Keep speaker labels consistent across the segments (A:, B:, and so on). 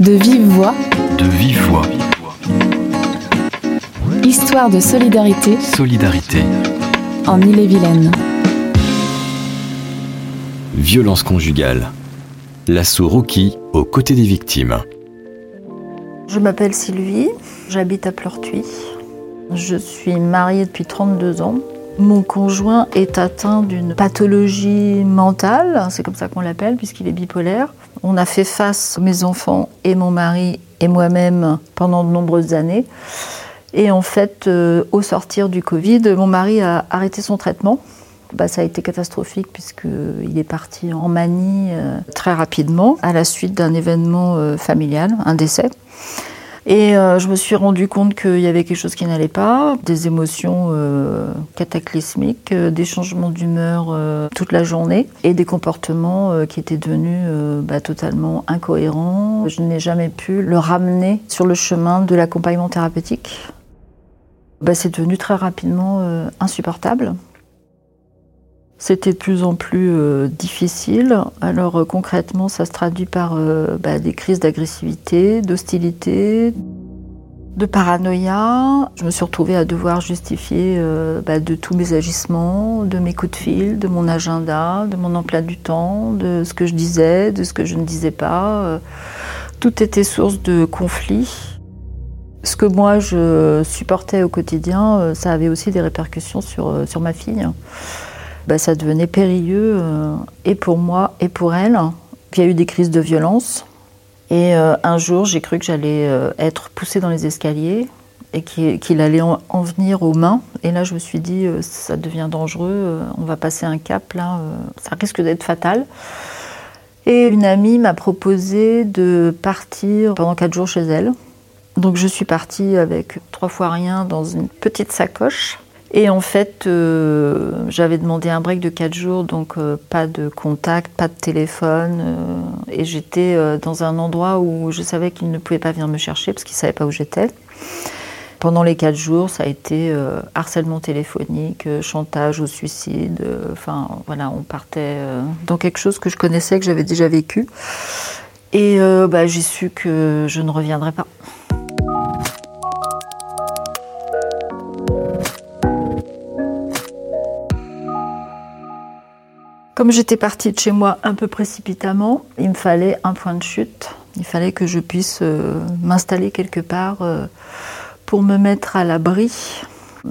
A: De vive voix,
B: De vive voix.
A: histoire de solidarité
B: Solidarité.
A: en Ille-et-Vilaine.
B: Violence conjugale. L'assaut Rocky aux côtés des victimes.
C: Je m'appelle Sylvie, j'habite à Pleurtuis. Je suis mariée depuis 32 ans. Mon conjoint est atteint d'une pathologie mentale, c'est comme ça qu'on l'appelle, puisqu'il est bipolaire. On a fait face, mes enfants et mon mari et moi-même, pendant de nombreuses années. Et en fait, euh, au sortir du Covid, mon mari a arrêté son traitement. Bah, ça a été catastrophique puisqu'il est parti en manie euh, très rapidement à la suite d'un événement euh, familial, un décès. Et euh, je me suis rendu compte qu'il y avait quelque chose qui n'allait pas, des émotions euh, cataclysmiques, euh, des changements d'humeur toute la journée et des comportements qui étaient devenus bah, totalement incohérents. Je n'ai jamais pu le ramener sur le chemin de l'accompagnement thérapeutique. Bah, C'est devenu très rapidement insupportable. C'était de plus en plus euh, difficile. Alors euh, concrètement, ça se traduit par euh, bah, des crises d'agressivité, d'hostilité, de paranoïa. Je me suis retrouvée à devoir justifier bah, de tous mes agissements, de mes coups de fil, de mon agenda, de mon emploi du temps, de ce que je disais, de ce que je ne disais pas. Tout était source de conflits. Ce que moi je supportais au quotidien, ça avait aussi des répercussions sur, sur ma fille bah, ça devenait périlleux euh, et pour moi et pour elle. Il y a eu des crises de violence. Et euh, un jour, j'ai cru que j'allais euh, être poussée dans les escaliers et qu'il allait en, en venir aux mains. Et là, je me suis dit, ça devient dangereux, on va passer un cap là, ça risque d'être fatal. Et une amie m'a proposé de partir pendant quatre jours chez elle. Donc je suis partie avec trois fois rien dans une petite sacoche. Et en fait, euh, j'avais demandé un break de 4 jours, donc euh, pas de contact, pas de téléphone. euh, et j'étais dans un endroit où je savais qu'il ne pouvait pas venir me chercher parce qu'il ne savait pas où j'étais. Pendant les 4 jours, ça a été harcèlement téléphonique, chantage au suicide. Enfin, voilà, on partait dans quelque chose que je connaissais, que j'avais déjà vécu. Et bah, j'ai su que je ne reviendrais pas. Comme j'étais partie de chez moi un peu précipitamment, il me fallait un point de chute. Il fallait que je puisse euh, m'installer quelque part euh, pour me mettre à l'abri.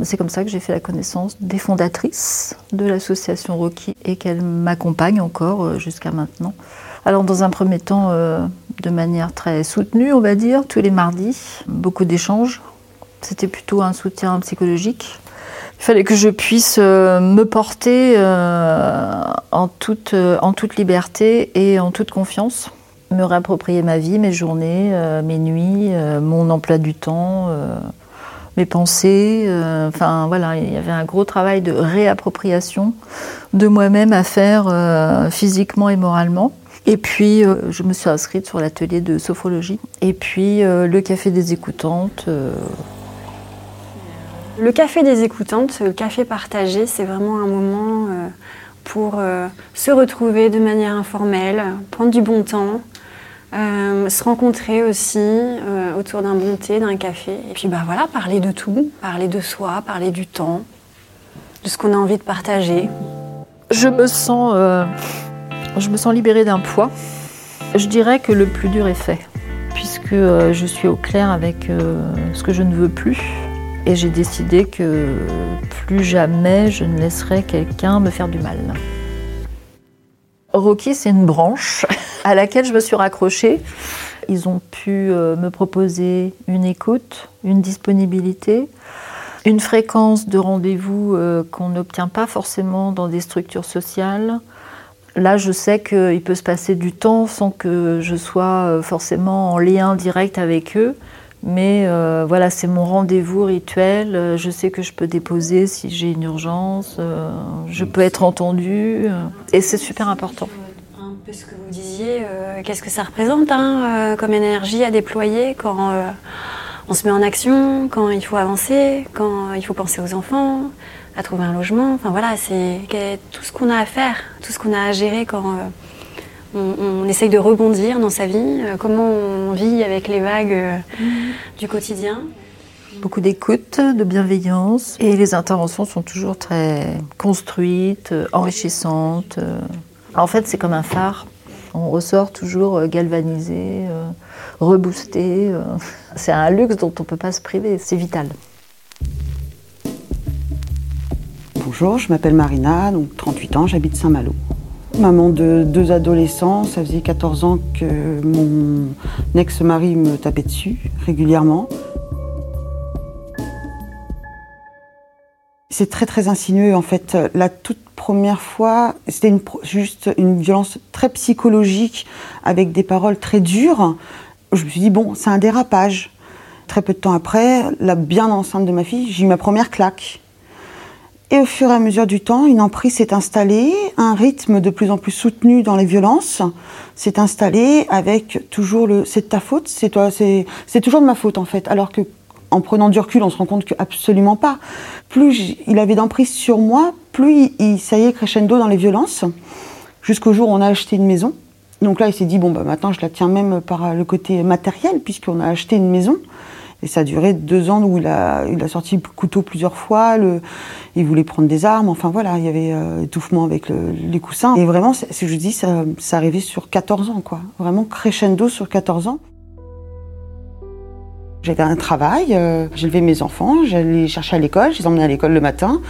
C: C'est comme ça que j'ai fait la connaissance des fondatrices de l'association Rocky et qu'elles m'accompagnent encore euh, jusqu'à maintenant. Alors dans un premier temps, de manière très soutenue, on va dire, tous les mardis, beaucoup d'échanges. C'était plutôt un soutien psychologique. Il fallait que je puisse euh, me porter euh, en, toute, euh, en toute liberté et en toute confiance, me réapproprier ma vie, mes journées, mes nuits, mon emploi du temps, mes pensées. Enfin voilà, il y avait un gros travail de réappropriation de moi-même à faire physiquement et moralement. Et puis, je me suis inscrite sur l'atelier de sophrologie. Et puis, le café des écoutantes.
D: Le café des écoutantes, le café partagé, c'est vraiment un moment euh, pour euh, se retrouver de manière informelle, prendre du bon temps, euh, se rencontrer aussi autour d'un bon thé, d'un café. Et puis bah voilà, parler de tout, parler de soi, parler du temps, de ce qu'on a envie de partager.
C: je me sens, je me sens libérée d'un poids. Je dirais que le plus dur est fait, puisque je suis au clair avec ce que je ne veux plus. Et j'ai décidé que plus jamais je ne laisserai quelqu'un me faire du mal. Rocky, c'est une branche à laquelle je me suis raccrochée. Ils ont pu euh, me proposer une écoute, une disponibilité, une fréquence de rendez-vous euh, qu'on n'obtient pas forcément dans des structures sociales. Là, je sais qu'il peut se passer du temps sans que je sois euh, forcément en lien direct avec eux. Mais euh, voilà, c'est mon rendez-vous rituel. Euh, Je sais que je peux déposer si j'ai une urgence. euh, je peux être entendue. et c'est super important.
D: Un peu ce que vous disiez, qu'est-ce que ça représente hein, comme énergie à déployer quand on se met en action, quand il faut avancer, quand il faut penser aux enfants, à trouver un logement. Enfin voilà, c'est tout ce qu'on a à faire, tout ce qu'on a à gérer quand euh, on, essaye de rebondir dans sa vie, comment on vit avec les vagues du quotidien.
C: Beaucoup d'écoute, de bienveillance et les interventions sont toujours très construites, enrichissantes. En fait, c'est comme un phare. On ressort toujours galvanisé, reboosté. C'est un luxe dont on ne peut pas se priver, c'est vital.
E: Bonjour, je m'appelle Marina, donc 38 ans, j'habite Saint-Malo. Maman de deux adolescents, ça faisait 14 ans que mon ex-mari me tapait dessus régulièrement. C'est très très insinueux en fait. La toute première fois, c'était juste une violence très psychologique avec des paroles très dures. Je me suis dit bon, c'est un dérapage. Très peu de temps après, la bien enceinte de ma fille, j'ai eu ma première claque. Et au fur et à mesure du temps, une emprise s'est installée, un rythme de plus en plus soutenu dans les violences s'est installé avec toujours le c'est de ta faute, c'est toi, c'est toujours de ma faute en fait. Alors que en prenant du recul, on se rend compte que absolument pas. Plus il avait d'emprise sur moi, plus il, ça y est crescendo dans les violences, jusqu'au jour où on a acheté une maison. Donc là, il s'est dit bon bah maintenant je la tiens même par le côté matériel puisqu'on a acheté une maison. Et ça a duré deux ans où il a, il a sorti le couteau plusieurs fois, le, il voulait prendre des armes, enfin voilà, il y avait euh, étouffement avec les coussins. Et vraiment, si je dis, ça, ça arrivait sur 14 ans, quoi. Vraiment crescendo sur 14 ans. J'avais un travail, euh, j'élevais mes enfants, j'allais chercher à l'école, je les emmenais à l'école le matin,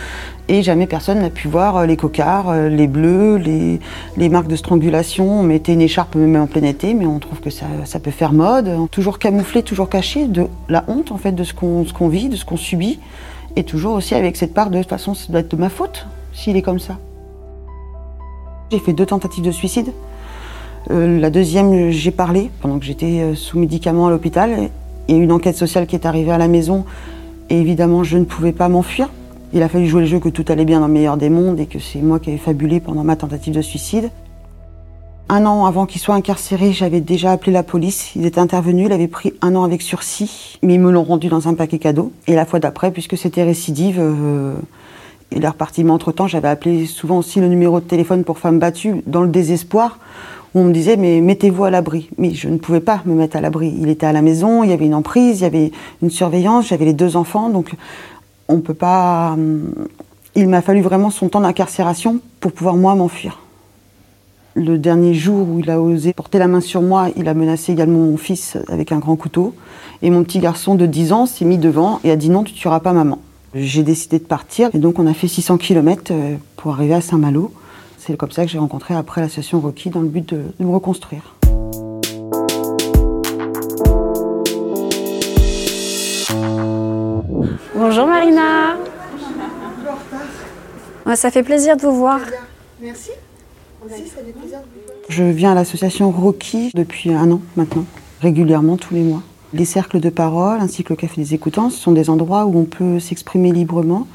E: et jamais personne n'a pu voir euh, les cocards, euh, les bleus, les, marques de strangulation. On mettait une écharpe même en plein été, mais on trouve que ça, peut faire mode. Toujours camouflé, toujours caché, de la honte en fait de ce qu'on vit, de ce qu'on subit, et toujours aussi avec cette part de, de toute façon, ça doit être de ma faute s'il est comme ça. J'ai fait deux tentatives de suicide. La deuxième, j'ai parlé pendant que j'étais sous médicaments à l'hôpital il y a une enquête sociale qui est arrivée à la maison et évidemment je ne pouvais pas m'enfuir. Il a fallu jouer le jeu que tout allait bien dans le meilleur des mondes et que c'est moi qui avais fabulé pendant ma tentative de suicide. Un an avant qu'il soit incarcéré, j'avais déjà appelé la police. Ils étaient intervenus, il avait pris un an avec sursis, mais ils me l'ont rendu dans un paquet cadeau. Et la fois d'après, puisque c'était récidive, euh, il est reparti. Mais entre-temps, j'avais appelé souvent aussi le numéro de téléphone pour femmes battues dans le désespoir on me disait mais mettez-vous à l'abri. Mais je ne pouvais pas me mettre à l'abri. Il était à la maison, il y avait une emprise, il y avait une surveillance, j'avais les deux enfants, donc on peut pas. Hum, il m'a fallu vraiment son temps d'incarcération pour pouvoir moi m'enfuir. Le dernier jour où il a osé porter la main sur moi, il a menacé également mon fils avec un grand couteau. Et mon petit garçon de 10 ans s'est mis devant et a dit non, tu tueras pas maman. J'ai décidé de partir et donc on a fait 600 km euh, pour arriver à Saint-Malo. C'est comme ça que j'ai rencontré après l'association Rocky dans le but de, me reconstruire.
D: Bonjour Marina. ça fait plaisir de vous voir.
E: Merci. Je viens à l'association Rocky depuis un an maintenant, régulièrement tous les mois. Les cercles de parole ainsi que le café des écoutants, ce sont des endroits où on peut s'exprimer librement,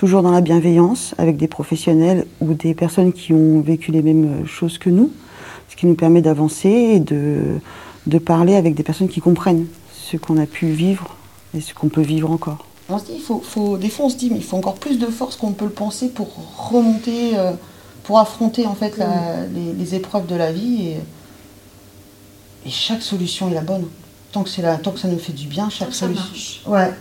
E: toujours dans la bienveillance, avec des professionnels ou des personnes qui ont vécu les mêmes choses que nous, ce qui nous permet d'avancer et de, de parler avec des personnes qui comprennent ce qu'on a pu vivre et ce qu'on peut vivre encore. On se dit, il faut, faut, des fois on se dit, mais il faut encore plus de force qu'on peut le penser pour remonter, euh, pour affronter en fait les, épreuves de la vie. Et, et, chaque solution est la bonne. Tant que, c'est tant que ça nous fait du bien, chaque solution. Ouais.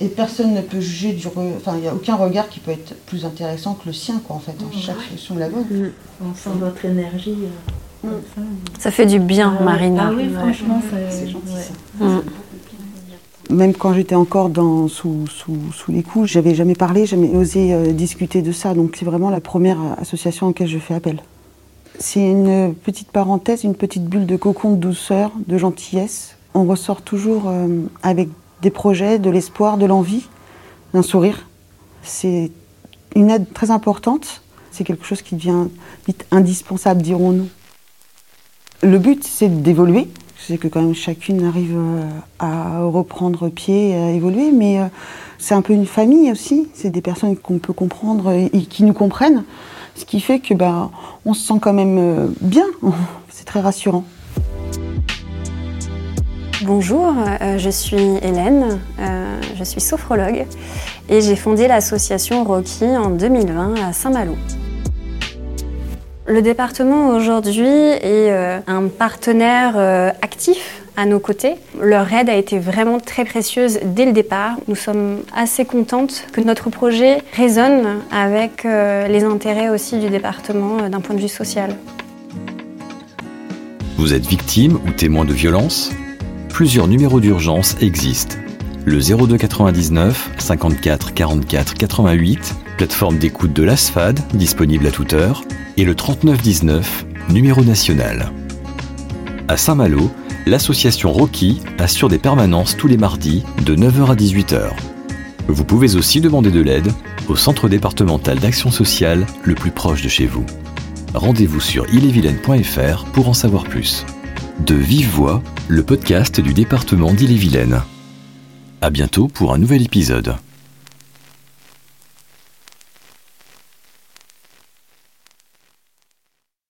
E: Et personne ne peut juger du. Enfin, il n'y a aucun regard qui peut être plus intéressant que le sien, quoi, en fait. Hein. Chaque solution la bonne. Mm.
F: On sent votre énergie. Euh,
D: mm. ça. fait du bien, Marina.
F: Ah oui, franchement, c'est gentil. Mm.
E: Même quand j'étais encore dans, sous, sous, sous, les coups, j'avais jamais parlé, jamais osé euh, discuter de ça. Donc c'est vraiment la première association à laquelle je fais appel. C'est une petite parenthèse, une petite bulle de cocon de douceur, de gentillesse. On ressort toujours euh, avec des projets, de l'espoir, de l'envie, d'un sourire. C'est une aide très importante. C'est quelque chose qui devient vite indispensable, dirons-nous. Le but, c'est d'évoluer. C'est que quand même chacune arrive euh, à reprendre pied, à évoluer, mais euh, c'est un peu une famille aussi. C'est des personnes qu'on peut comprendre et qui nous comprennent, ce qui fait que ben, on se sent quand même euh, bien. C'est très rassurant.
D: Bonjour, euh, je suis Hélène, euh, je suis sophrologue et j'ai fondé l'association Rocky en 2020 à Saint-Malo. Le département aujourd'hui est un partenaire actif à nos côtés. Leur aide a été vraiment très précieuse dès le départ. Nous sommes assez contentes que notre projet résonne avec euh, les intérêts aussi du département d'un point de vue social.
B: Vous êtes victime ou témoin de violence Plusieurs numéros d'urgence existent. Le 02 99 54 44 88, plateforme d'écoute de l'ASFAD, disponible à toute heure, et le 3919, numéro national. À Saint-Malo, l'association Rocky assure des permanences tous les mardis de 9h à 18h. Vous pouvez aussi demander de l'aide au centre départemental d'action sociale le plus proche de chez vous. Rendez-vous sur illevilaine.fr pour en savoir plus. De Vive Voix, le podcast du département d'Ille-et-Vilaine. À bientôt pour un nouvel épisode.